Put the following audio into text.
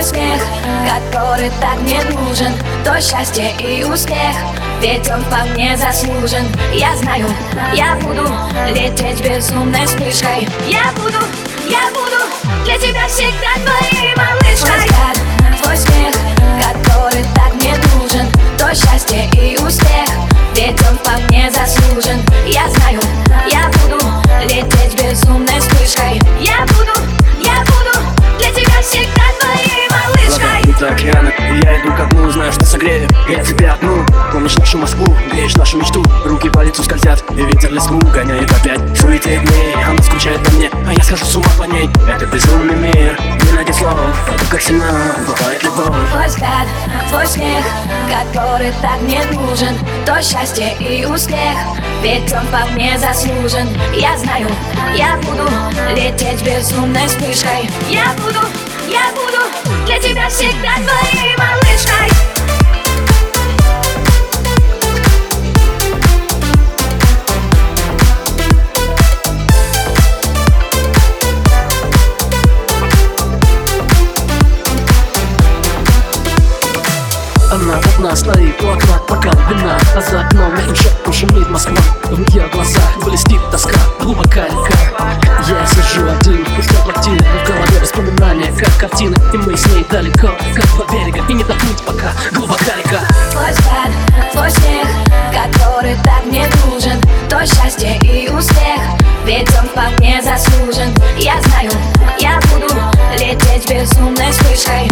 Твой смех, который так мне нужен. То счастье и успех Ведь он вполне заслужен. Я знаю, я буду лететь безумной вспышкой. Я буду, я буду для тебя всегда я тебя одну. Помнишь нашу Москву, греешь нашу мечту. Руки по лицу скользят, и ветер леску гоняет опять. Суете дней, она скучает по мне А я схожу с ума по ней. Это безумный мир, не найти слов Это как сильна бывает любовь. Твой взгляд, твой смех, который так мне нужен. То счастье и успех, ведь он вполне заслужен. Я знаю, я буду лететь безумной вспышкой. Я буду, я буду для тебя всегда твоей малышкой Одна стоит окна, пока вина А за окном между шепотом шумит Москва. В ее глазах блестит тоска, глубокая река Я сижу один, пускай плотины в голове воспоминания, как картины. И мы с ней далеко, как два берега И не доплыть пока, глубока река Твой взгляд, твой смех, который так мне нужен. То счастье и успех, ведь он вполне заслужен. Я знаю, я буду лететь безумной вспышкой